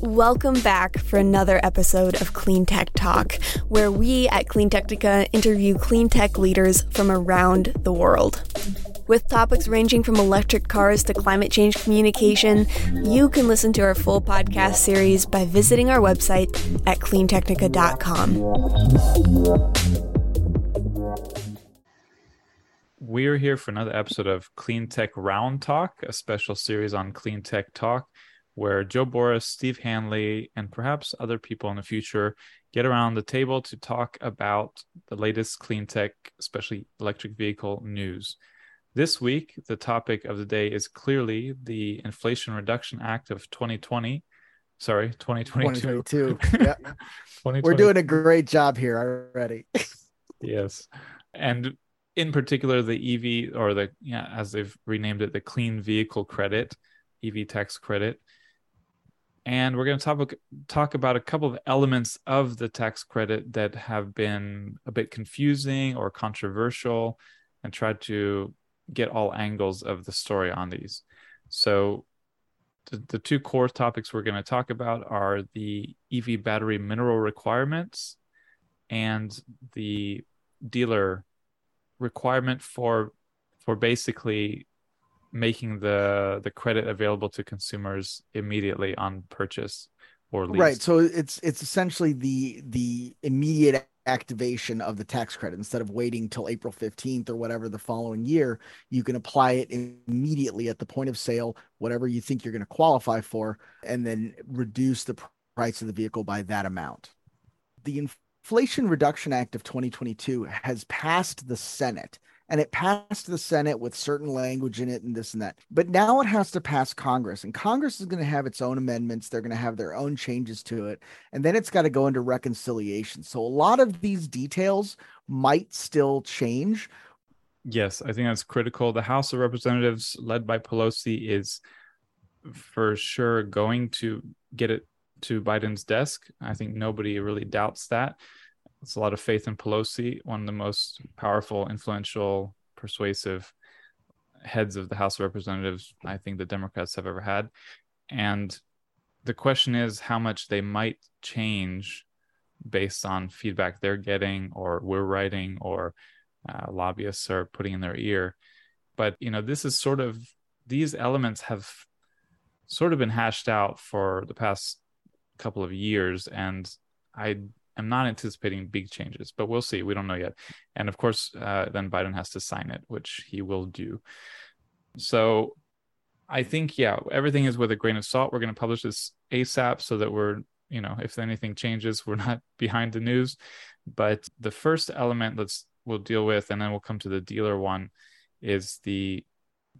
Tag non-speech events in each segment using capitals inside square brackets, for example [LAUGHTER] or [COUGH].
Welcome back for another episode of Clean Tech Talk, where we at Clean Technica interview clean tech leaders from around the world. With topics ranging from electric cars to climate change communication, you can listen to our full podcast series by visiting our website at cleantechnica.com. We're here for another episode of Clean Tech Round Talk, a special series on clean tech talk where Jo Borrás, Steve Hanley, and perhaps other people in the future get around the table to talk about the latest clean tech, especially electric vehicle news. This week, the topic of the day is clearly the Inflation Reduction Act of 2020. Sorry, 2022. 2022. [LAUGHS] Yeah. 2020. We're doing a great job here already. [LAUGHS] yes. And in particular, the EV or the, yeah, as they've renamed it, the Clean Vehicle Credit, EV tax credit. And we're going to talk, talk about a couple of elements of the tax credit that have been a bit confusing or controversial and try to get all angles of the story on these. So the, the two core topics we're going to talk about are the EV battery mineral requirements and the dealer requirement for for basically making the the credit available to consumers immediately on purchase or lease. Right. So it's it's essentially the the immediate activation of the tax credit instead of waiting till April 15th or whatever the following year you can apply it immediately at the point of sale whatever you think you're going to qualify for and then reduce the price of the vehicle by that amount the Inflation Reduction Act of 2022 has passed the Senate and it passed the Senate with certain language in it and this and that. But now it has to pass Congress, and Congress is going to have its own amendments. They're going to have their own changes to it, and then it's got to go into reconciliation. So a lot of these details might still change. Yes, I think that's critical. The House of Representatives, led by Pelosi, is for sure going to get it to Biden's desk. I think nobody really doubts that. It's a lot of faith in Pelosi, one of the most powerful, influential, persuasive heads of the House of Representatives I think the Democrats have ever had. And the question is how much they might change based on feedback they're getting or we're writing or uh, lobbyists are putting in their ear. But, you know, this is sort of, these elements have sort of been hashed out for the past couple of years. And I am not anticipating big changes, but we'll see. We don't know yet. And of course, uh, then Biden has to sign it, which he will do. So I think, yeah, everything is with a grain of salt. We're going to publish this ASAP so that we're, you know, if anything changes, we're not [LAUGHS] behind the news. But the first element let's we'll deal with, and then we'll come to the dealer one, is the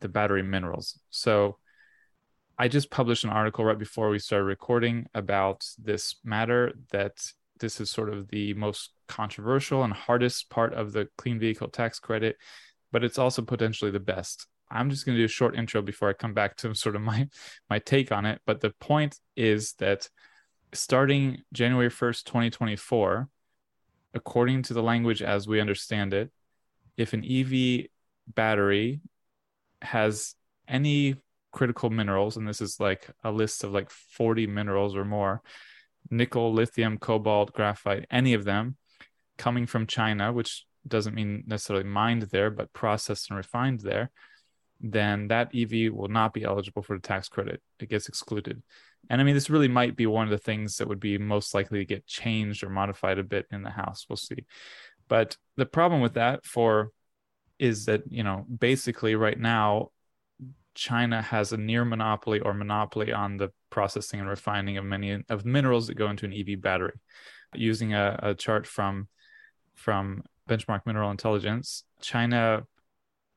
the battery minerals. So I just published an article right before we started recording about this matter that this is sort of the most controversial and hardest part of the clean vehicle tax credit, but it's also potentially the best. I'm just going to do a short intro before I come back to sort of my [LAUGHS] my take on it. But the point is that starting January 1st, 2024, according to the language as we understand it, if an EV battery has any critical minerals, and this is like a list of like 40 minerals or more, nickel, lithium, cobalt, graphite, any of them coming from China, which doesn't mean necessarily mined there, but processed and refined there, then that EV will not be eligible for the tax credit. It gets excluded. And I mean, this really might be one of the things that would be most likely to get changed or modified a bit in the House. We'll see. But the problem with that for is that, you know, basically right now, China has a near monopoly or monopoly on the processing and refining of many of minerals that go into an EV battery. Using a, a chart from from Benchmark Mineral Intelligence, China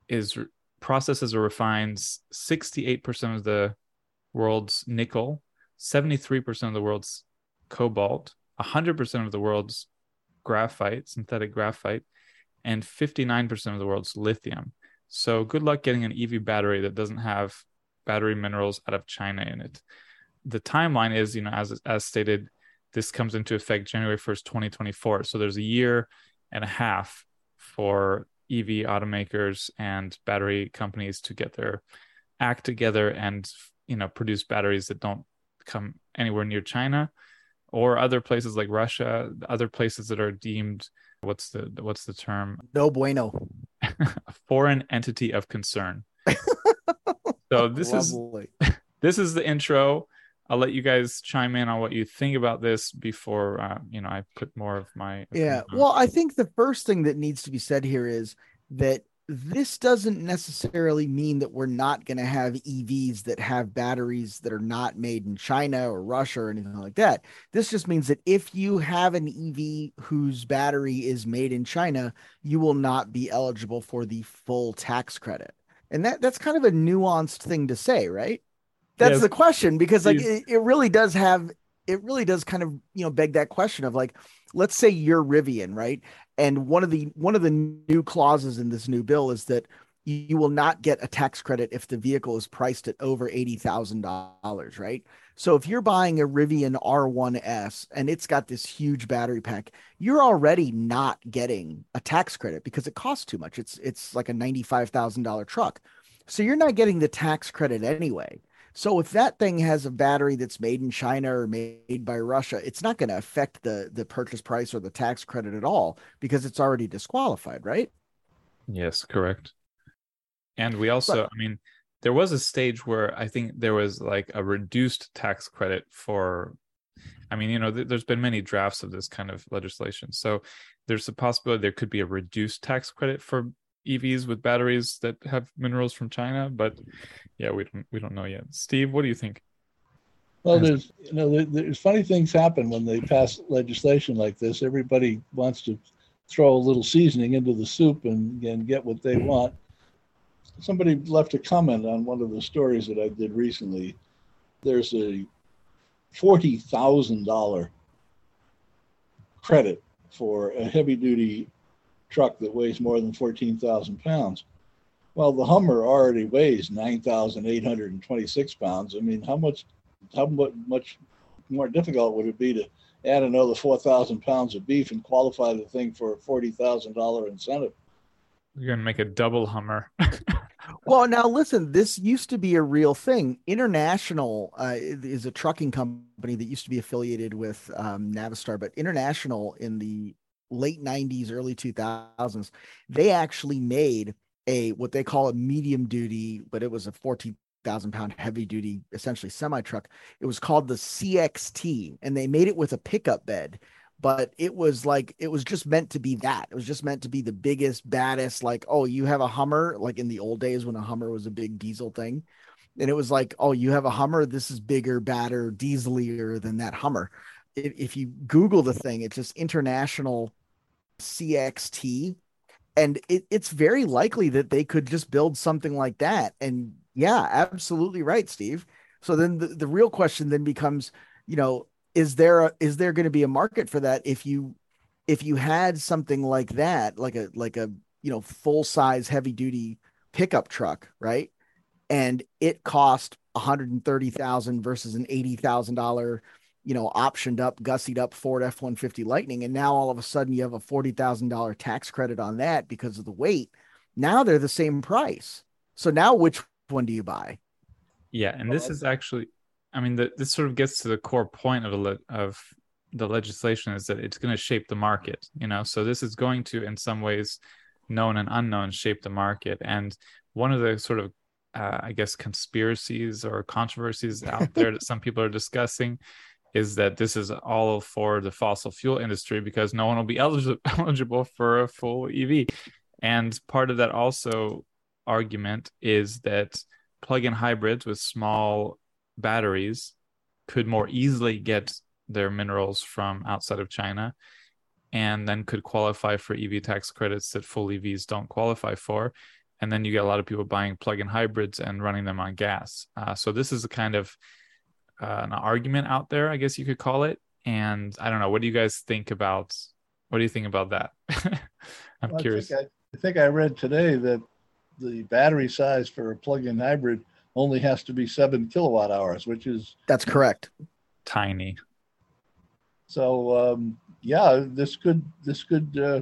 is processes or refines 68% of the world's nickel, 73% of the world's cobalt, 100% of the world's graphite, synthetic graphite, and 59% of the world's lithium. So good luck getting an EV battery that doesn't have battery minerals out of China in it. The timeline is, you know, as as stated, this comes into effect January 1st, 2024. So there's a year and a half for EV automakers and battery companies to get their act together and you know produce batteries that don't come anywhere near China or other places like Russia, other places that are deemed what's the what's the term? No bueno. a [LAUGHS] foreign entity of concern. [LAUGHS] so this is [LAUGHS] this is the intro. I'll let you guys chime in on what you think about this before uh, you know I put more of my yeah. Well, I think the first thing that needs to be said here is that this doesn't necessarily mean that we're not going to have EVs that have batteries that are not made in China or Russia or anything like that. This just means that if you have an EV whose battery is made in China, you will not be eligible for the full tax credit. And that that's kind of a nuanced thing to say, right? That's yes. the question because like it, it really does have it really does kind of, you know, beg that question of like let's say you're Rivian, right? And one of the one of the new clauses in this new bill is that you will not get a tax credit if the vehicle is priced at over $80,000, right? So if you're buying a Rivian R1S and it's got this huge battery pack, you're already not getting a tax credit because it costs too much. It's it's like a $95,000 truck. So you're not getting the tax credit anyway. So if that thing has a battery that's made in China or made by Russia, it's not going to affect the the purchase price or the tax credit at all because it's already disqualified, right? Yes, correct. And we also, but, I mean, there was a stage where I think there was like a reduced tax credit for I mean, you know, th- there's been many drafts of this kind of legislation. So there's a possibility there could be a reduced tax credit for EVs with batteries that have minerals from China, but yeah, we don't we don't know yet. Steve, what do you think? Well, there's you know there's funny things happen when they pass legislation like this. Everybody wants to throw a little seasoning into the soup and, and get what they want. Somebody left a comment on one of the stories that I did recently. There's a forty thousand dollar credit for a heavy duty truck that weighs more than 14,000 pounds. Well, the Hummer already weighs 9,826 pounds. I mean, how much, how much more difficult would it be to add another 4,000 pounds of beef and qualify the thing for a $40,000 incentive? You're going to make a double Hummer. [LAUGHS] well, now listen, this used to be a real thing. International uh, is a trucking company that used to be affiliated with um, Navistar, but International in the late 90s, early 2000s, they actually made a what they call a medium duty, but it was a 14,000 pound heavy duty, essentially semi truck. It was called the CXT, and they made it with a pickup bed. But it was like it was just meant to be that. It was just meant to be the biggest, baddest. Like, oh, you have a Hummer, like in the old days when a Hummer was a big diesel thing, and it was like, oh, you have a Hummer. This is bigger, badder, dieselier than that Hummer. If, if you Google the thing, it's just international CXT. And it, it's very likely that they could just build something like that. And yeah, absolutely right, Steve. So then the, the real question then becomes, you know, is there a, is there going to be a market for that if you if you had something like that, like a like a you know full size heavy duty pickup truck, right? And it cost 130,000 versus an $80,000 you know, optioned up, gussied up Ford F 150 Lightning. And now all of a sudden you have a $40,000 tax credit on that because of the weight. Now they're the same price. So now which one do you buy? Yeah. And this is actually, I mean, the, this sort of gets to the core point of, the of the legislation is that it's going to shape the market, you know? So this is going to, in some ways, known and unknown, shape the market. And one of the sort of uh, I guess conspiracies or controversies out there that some people are discussing is that this is all for the fossil fuel industry because no one will be [LAUGHS] eligible eligible for a full EV. And part of that also argument is that plug-in hybrids with small batteries could more easily get their minerals from outside of China and then could qualify for EV tax credits that full EVs don't qualify for. And then you get a lot of people buying plug-in hybrids and running them on gas. Uh, so this is a kind of uh, an argument out there, I guess you could call it. And I don't know, what do you guys think about? What do you think about that? [LAUGHS] I'm well, curious. I think I, I think I read today that the battery size for a plug-in hybrid only has to be seven kilowatt hours, which is that's correct. Tiny. So um, yeah, this could this could uh,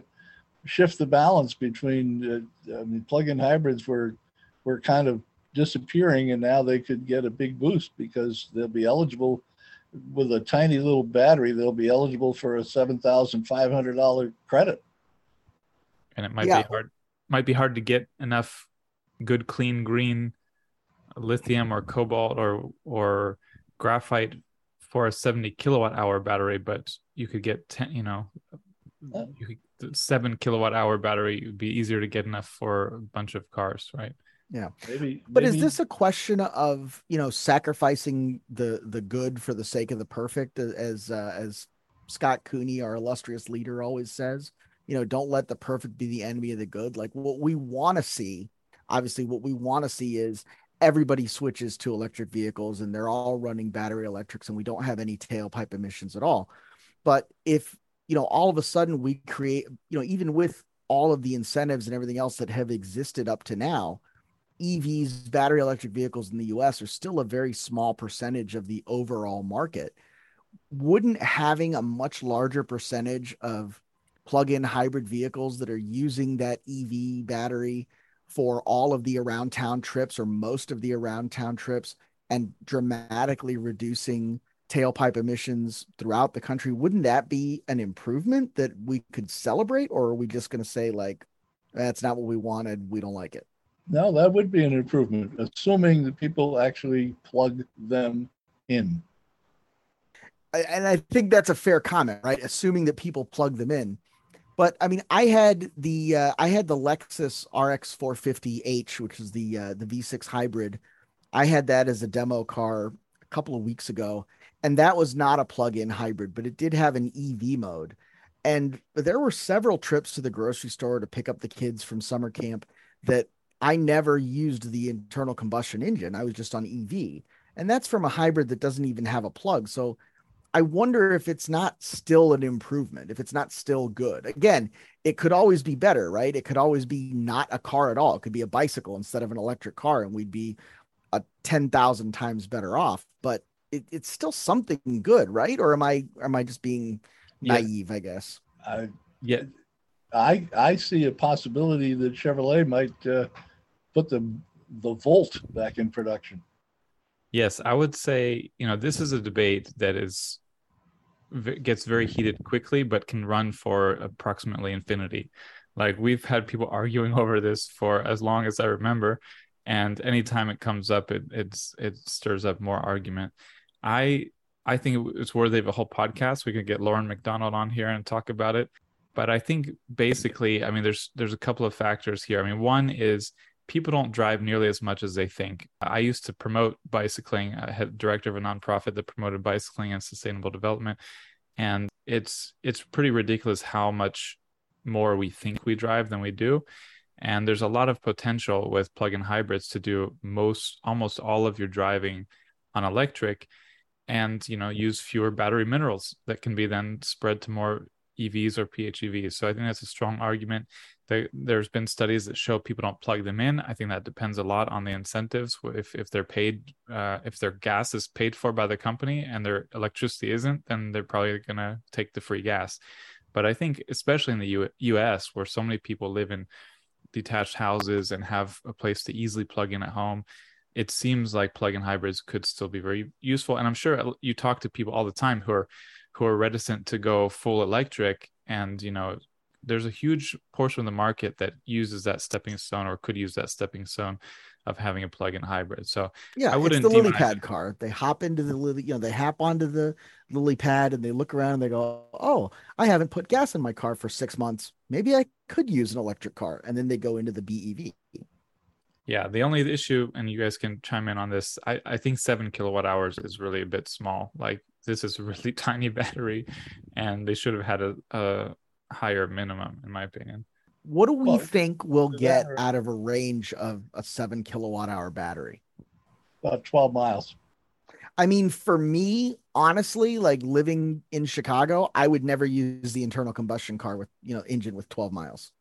shift the balance between. Uh, I mean, plug-in hybrids were were kind of disappearing, and now they could get a big boost because they'll be eligible with a tiny little battery. They'll be eligible for a seven thousand five hundred dollar credit. And it might Yeah. be hard might be hard to get enough good clean green lithium or cobalt or or graphite for a 70 kilowatt hour battery, but you could get 10, you know, you could, seven kilowatt hour battery would be easier to get enough for a bunch of cars, right? Maybe, But is this a question of you know sacrificing the the good for the sake of the perfect, as uh, as Scott Cooney, our illustrious leader, always says? You know, don't let the perfect be the enemy of the good. Like what we want to see, obviously, what we want to see is everybody switches to electric vehicles and they're all running battery electrics, and we don't have any tailpipe emissions at all. But if you know, all of a sudden we create, you know, even with all of the incentives and everything else that have existed up to now, EVs, battery electric vehicles in the US are still a very small percentage of the overall market. Wouldn't having a much larger percentage of plug in hybrid vehicles that are using that EV battery for all of the around town trips or most of the around town trips and dramatically reducing tailpipe emissions throughout the country, wouldn't that be an improvement that we could celebrate? Or are we just going to say, like, that's not what we wanted? We don't like it? No, that would be an improvement, assuming that people actually plug them in. And I think that's a fair comment, right? Assuming that people plug them in. But I mean, I had the uh, I had the Lexus RX 450h, which is the uh, the V6 hybrid. I had that as a demo car a couple of weeks ago, and that was not a plug-in hybrid, but it did have an EV mode. And there were several trips to the grocery store to pick up the kids from summer camp that I never used the internal combustion engine. I was just on EV, and that's from a hybrid that doesn't even have a plug. So I wonder if it's not still an improvement, if it's not still good. Again, it could always be better, right? It could always be not a car at all. It could be a bicycle instead of an electric car, and we'd be a 10,000 times better off. But it, it's still something good, right? Or am I am I just being Yeah. naive, I guess? I, Yeah, I, I see a possibility that Chevrolet might uh, put the the Volt back in production. Yes, I would say, you know, this is a debate that is gets very heated quickly, but can run for approximately infinity. Like we've had people arguing [LAUGHS] over this for as long as I remember, and anytime it comes up, it it's it stirs up more argument. I I think it's worthy of a whole podcast. We could get Loren McDonald on here and talk about it. But I think basically, I mean, there's there's a couple of factors here. I mean, one is people don't drive nearly as much as they think. I used to promote bicycling. I had director of a nonprofit that promoted bicycling and sustainable development, and it's it's pretty ridiculous how much more we think we drive than we do. And there's a lot of potential with plug-in hybrids to do most almost all of your driving on electric and you know use fewer battery minerals that can be then spread to more EVs or PHEVs. So I think that's a strong argument. There, there's been studies that show people don't plug them in. I think that depends a lot on the incentives. If if they're paid, uh, if their gas is paid for by the company and their electricity isn't, then they're probably gonna take the free gas. But I think, especially in the U- U.S., where so many people live in detached houses and have a place to easily plug in at home, it seems like plug-in hybrids could still be very useful. And I'm sure you talk to people all the time who are who are reticent to go full electric, and you know, there's a huge portion of the market that uses that stepping stone or could use that stepping stone of having a plug-in hybrid. So Yeah, I it's wouldn't the lily pad it. car. They hop into the lily, you know, they hop onto the lily pad and they look around and they go, "Oh, I haven't put gas in my car for six months. Maybe I could use an electric car." And then they go into the BEV. Yeah, the only issue, and you guys can chime in on this, I, I think seven kilowatt hours is really a bit small. Like this is a really [LAUGHS] tiny battery, and they should have had a, a higher minimum, in my opinion. What do we Well, think we'll get battery- out of a range of a seven kilowatt hour battery? About 12 miles. I mean, for me, honestly, like living in Chicago, I would never use the internal combustion car with you know engine with 12 miles.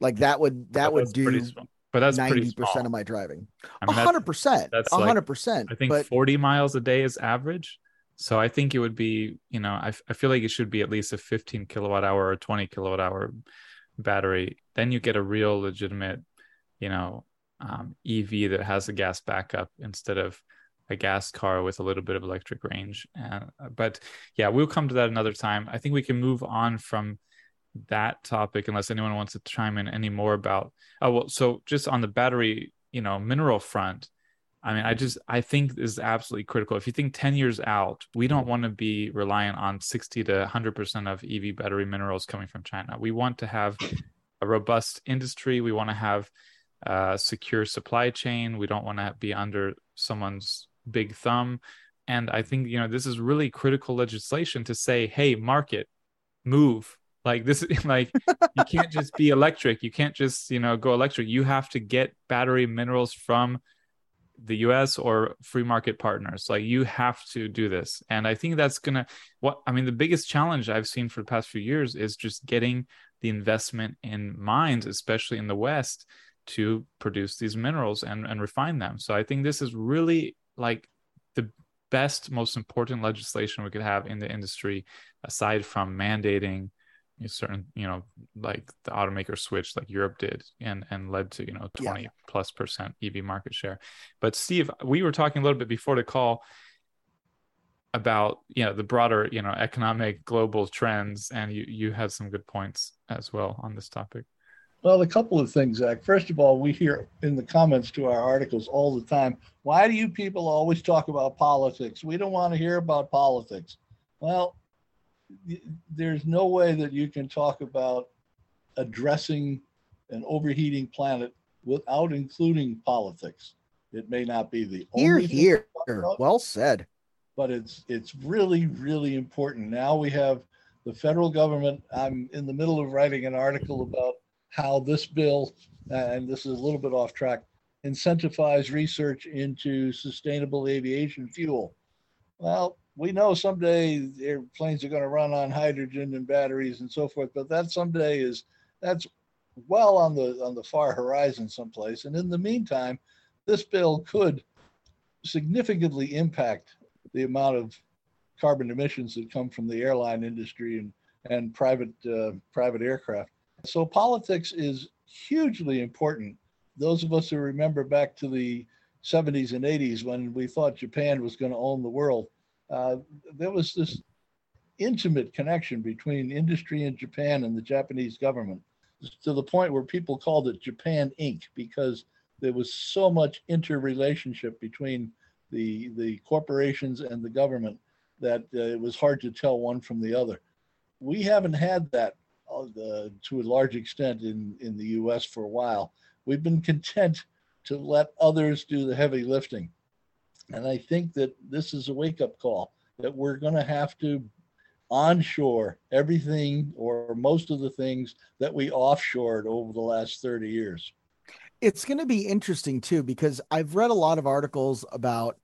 Like that would that But would that's pretty do small. But that's ninety percent small. of my driving. I mean, hundred percent. that's A hundred percent. I think But 40 miles a day is average. So I think it would be, you know, I, I feel like it should be at least a 15 kilowatt hour or 20 kilowatt hour battery. Then you get a real legitimate, you know, um, EV that has a gas backup instead of a gas car with a little bit of electric range. And, uh, but yeah, we'll come to that another time. I think we can move on from that topic unless anyone wants to chime in any more about. Oh well, so just on the battery, you know, mineral front. I mean, I just I think is absolutely critical. If you think 10 years out, we don't want to be reliant on 60 to 100% of EV battery minerals coming from China. We want to have a robust industry. We want to have a secure supply chain. We don't want to be under someone's big thumb. And I think, you know, this is really critical legislation to say, hey, market, move. Like this, [LAUGHS] like you can't [LAUGHS] just be electric. You can't just, you know, go electric. You have to get battery minerals from the US or free market partners. Like you have to do this. And I think that's going to what I mean the biggest challenge I've seen for the past few years is just getting the investment in mines, especially in the West, to produce these minerals and, and refine them. So I think this is really like the best, most important legislation we could have in the industry, aside from mandating certain you know like the automaker switch like europe did and and led to you know 20 yeah. plus percent ev market share. But steve we were talking a little bit before the call about you know the broader you know economic global trends and you you had some good points as well on this topic. Well a couple of things zach. First of all we hear in the comments to our articles all the time why do you people always talk about politics? We don't want to hear about politics. Well there's no way that you can talk about addressing an overheating planet without including politics. It may not be the here, only here. Well said. But it's it's really really important. Now we have the federal government. I'm in the middle of writing an article about how this bill, and this is a little bit off track, incentivize research into sustainable aviation fuel. Well, we know someday airplanes are going to run on hydrogen and batteries and so forth, but that someday is that's well on the on the far horizon someplace. And in the meantime, this bill could significantly impact the amount of carbon emissions that come from the airline industry and and private uh, private aircraft. So politics is hugely important. Those of us who remember back to the 70s and 80s when we thought Japan was going to own the world, uh, there was this intimate connection between industry in Japan and the Japanese government to the point where people called it Japan Inc. because there was so much interrelationship between the the corporations and the government that uh, it was hard to tell one from the other. We haven't had that uh, to a large extent in in the U.S. for a while. We've been content to let others do the heavy lifting. And I think that this is a wake up call that we're going to have to onshore everything or most of the things that we offshored over the last 30 years. It's going to be interesting too because I've read a lot of articles about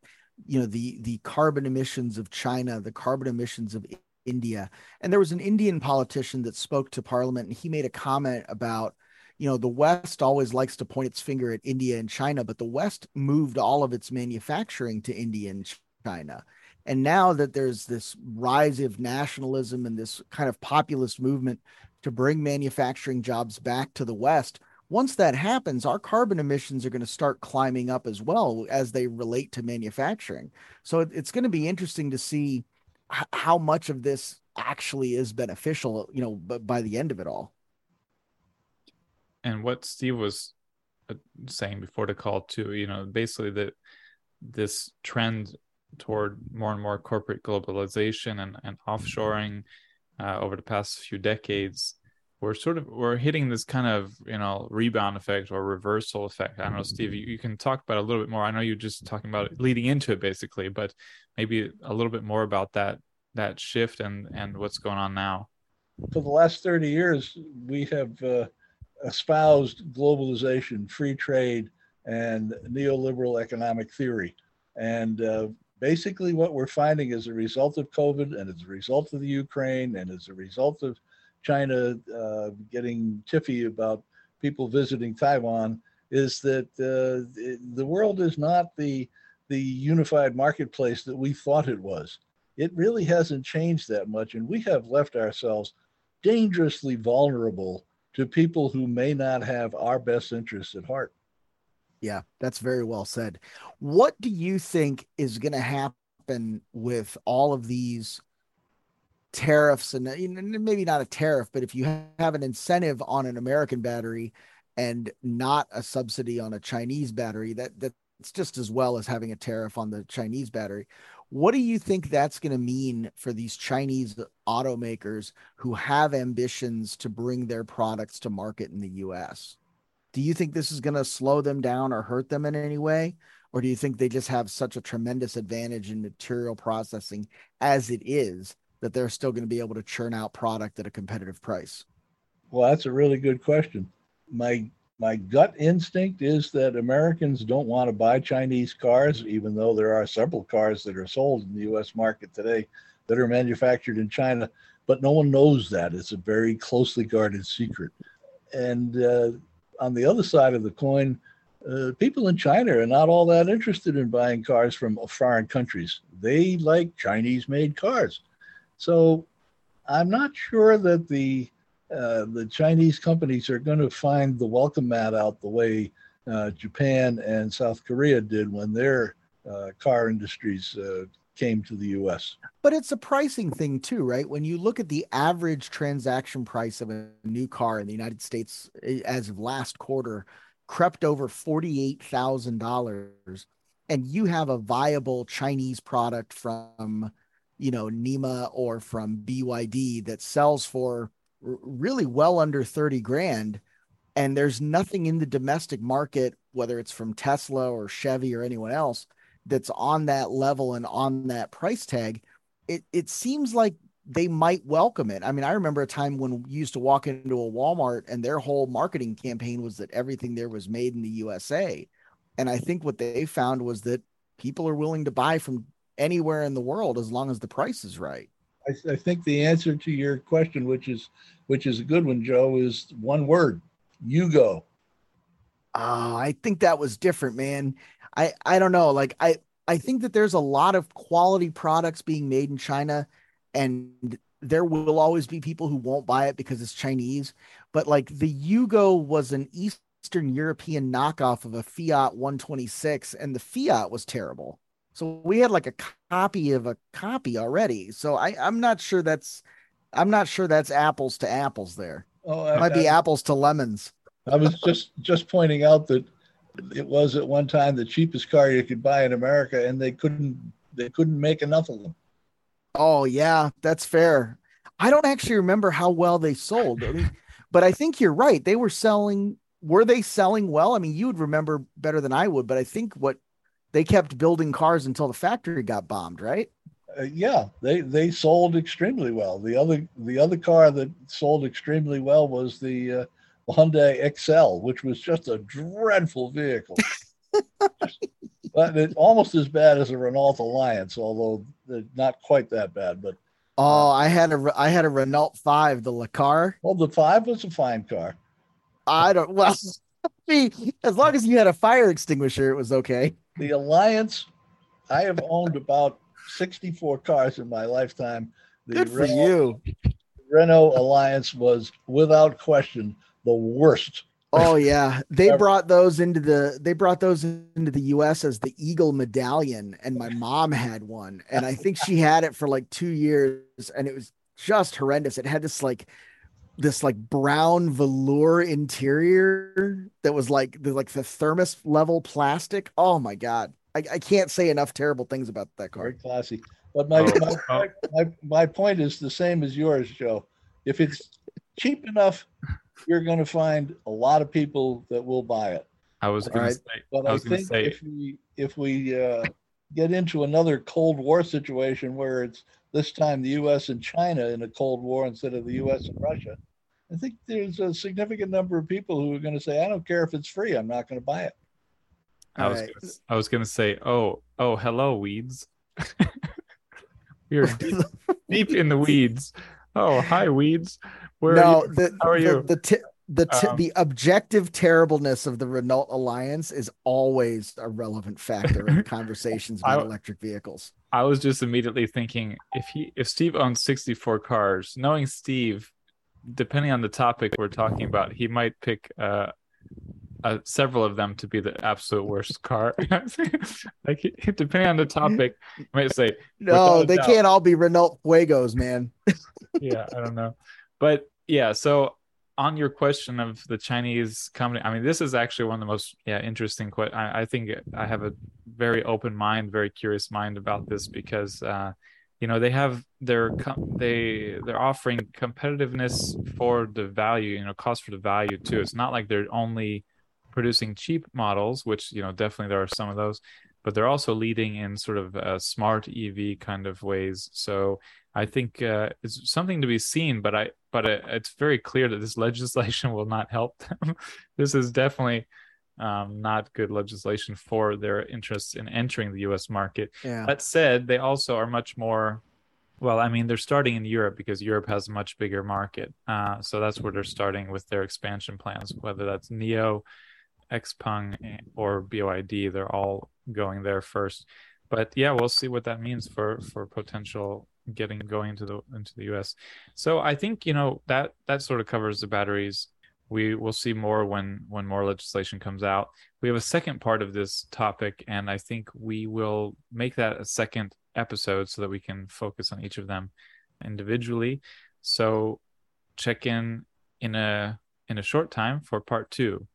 you know the the carbon emissions of China, the carbon emissions of India. And there was an Indian politician that spoke to parliament and he made a comment about you know, the West always likes to point its finger at India and China, but the West moved all of its manufacturing to India and China. And now that there's this rise of nationalism and this kind of populist movement to bring manufacturing jobs back to the West, once that happens, our carbon emissions are going to start climbing up as well as they relate to manufacturing. So it's going to be interesting to see how much of this actually is beneficial, you know, by the end of it all and what Steve was uh, saying before the call too, you know, basically that this trend toward more and more corporate globalization and, and offshoring uh, over the past few decades, we're sort of we're hitting this kind of you know rebound effect or reversal effect. I don't know, Steve, you, you can talk about a little bit more. I know you're just talking about it leading into it basically, but maybe a little bit more about that that shift and and what's going on now. For the last 30 years, we have uh, espoused globalization, free trade, and neoliberal economic theory. And uh, basically, what we're finding as a result of COVID, and as a result of the Ukraine, and as a result of China uh, getting tiffy about people visiting Taiwan, is that uh, the world is not the the unified marketplace that we thought it was. It really hasn't changed that much, and we have left ourselves dangerously vulnerable to people who may not have our best interests at heart. Yeah, that's very well said. What do you think is going to happen with all of these tariffs and maybe not a tariff, but if you have an incentive on an American battery and not a subsidy on a Chinese battery, that that's just as well as having a tariff on the Chinese battery. What do you think that's going to mean for these Chinese automakers who have ambitions to bring their products to market in the US? Do you think this is going to slow them down or hurt them in any way? Or do you think they just have such a tremendous advantage in material processing as it is that they're still going to be able to churn out product at a competitive price? Well, that's a really good question. My my gut instinct is that Americans don't want to buy Chinese cars, even though there are several cars that are sold in the U.S. market today that are manufactured in China. But no one knows that. It's a very closely guarded secret. And uh, on the other side of the coin, uh, people in China are not all that interested in buying cars from foreign countries. They like Chinese made cars. So I'm not sure that the uh, the Chinese companies are going to find the welcome mat out the way uh, Japan and South Korea did when their uh, car industries uh, came to the U.S. But it's a pricing thing too, right? When you look at the average transaction price of a new car in the United States eh, as of last quarter, crept over forty-eight thousand dollars, and you have a viable Chinese product from you know NEMA or from BYD that sells for really well under 30 grand and there's nothing in the domestic market whether it's from Tesla or Chevy or anyone else that's on that level and on that price tag it it seems like they might welcome it. I mean, I remember a time when you used to walk into a Walmart and their whole marketing campaign was that everything there was made in the USA. And I think what they found was that people are willing to buy from anywhere in the world as long as the price is right. I, I think the answer to your question, which is which is a good one, Joe, is one word: Yugo. Oh, I think that was different, man. I I don't know. Like I I think that there's a lot of quality products being made in China, and there will always be people who won't buy it because it's Chinese. But like the Yugo was an Eastern European knockoff of a Fiat 126, and the Fiat was terrible. So we had like a copy of a copy already. So I, I'm not sure that's I'm not sure that's apples to apples there. Oh, it might I, be apples to lemons. I was just just pointing out that it was at one time the cheapest car you could buy in America, and they couldn't they couldn't make enough of them. Oh yeah, that's fair. I don't actually remember how well they sold, I mean, but I think you're right. They were selling. Were they selling well? I mean, you would remember better than I would, but I think what they kept building cars until the factory got bombed, right? Uh, yeah, they they sold extremely well. The other the other car that sold extremely well was the uh, Hyundai Excel, which was just a dreadful vehicle. [LAUGHS] but it, almost as bad as a Renault Alliance, although not quite that bad. But oh, I had a I had a Renault Five, the Le Car. Well, the Five was a fine car. I don't. Well, [LAUGHS] as long as you had a fire extinguisher, it was okay the Alliance, I have owned about 64 cars in my lifetime. The Good for Renault, you. Renault Alliance was without question the worst. Oh yeah, they ever. brought those into the they brought those into the U.S. as the Eagle Medallion, and my mom had one, and I think she had it for like two years, and it was just horrendous. It had this like this like brown velour interior that was like the like the thermos level plastic. Oh my god. I, I can't say enough terrible things about that car. Very classy. But my, oh. my, my, my point is the same as yours, Joe. If it's cheap enough, you're going to find a lot of people that will buy it. I was going right. to say, but I, I think say. if we if we uh, get into another Cold War situation where it's this time the U.S. and China in a Cold War instead of the U.S. and Russia, I think there's a significant number of people who are going to say, I don't care if it's free, I'm not going to buy it. I was, right. gonna, I was gonna say, oh, oh, hello, weeds. [LAUGHS] You're deep, deep, in the weeds. Oh, hi, weeds. Where no, are the, how are the, you? The, t- the, t- um, the objective terribleness of the Renault Alliance is always a relevant factor in [LAUGHS] conversations about I, electric vehicles. I was just immediately thinking if he if Steve owns 64 cars, knowing Steve, depending on the topic we're talking about, he might pick uh, uh, several of them to be the absolute worst car. [LAUGHS] like depending on the topic, I might say no. They doubt. can't all be Renault Fuegos, man. yeah, I don't know, but yeah. So on your question of the Chinese company, I mean, this is actually one of the most yeah interesting. Qu- I, I think I have a very open mind, very curious mind about this because uh, you know they have their com- they they're offering competitiveness for the value, you know, cost for the value too. It's not like they're only producing cheap models, which you know definitely there are some of those, but they're also leading in sort of uh, smart EV kind of ways. So I think uh, it's something to be seen, but I but it, it's very clear that this [LAUGHS] legislation will not help them. this is definitely um, not good legislation for their interests in entering the U.S. market. Yeah. That said, they also are much more. Well, I mean, they're starting in Europe because Europe has a much bigger market. Uh, so that's where they're starting with their expansion plans, whether that's NIO, Xpeng, or BYD. They're all going there first. But yeah, we'll see what that means for for potential getting going into the into the US. So I think you know that that sort of covers the batteries. We will see more when when more legislation comes out. We have a second part of this topic, and I think we will make that a second episode so that we can focus on each of them individually. So check in in a in a short time for part two.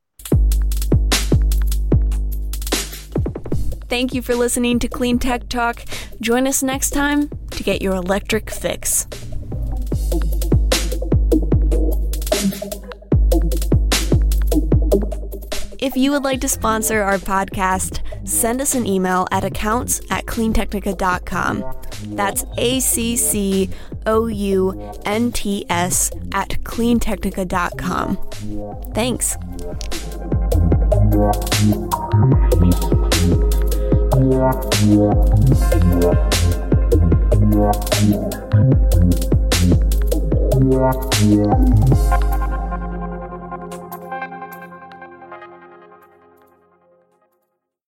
Thank you for listening to Clean Tech Talk. Join us next time to get your electric fix. If you would like to sponsor our podcast, send us an email at accounts at cleantechnica.com. That's A C C O U N T S at cleantechnica.com. Thanks. Yeah.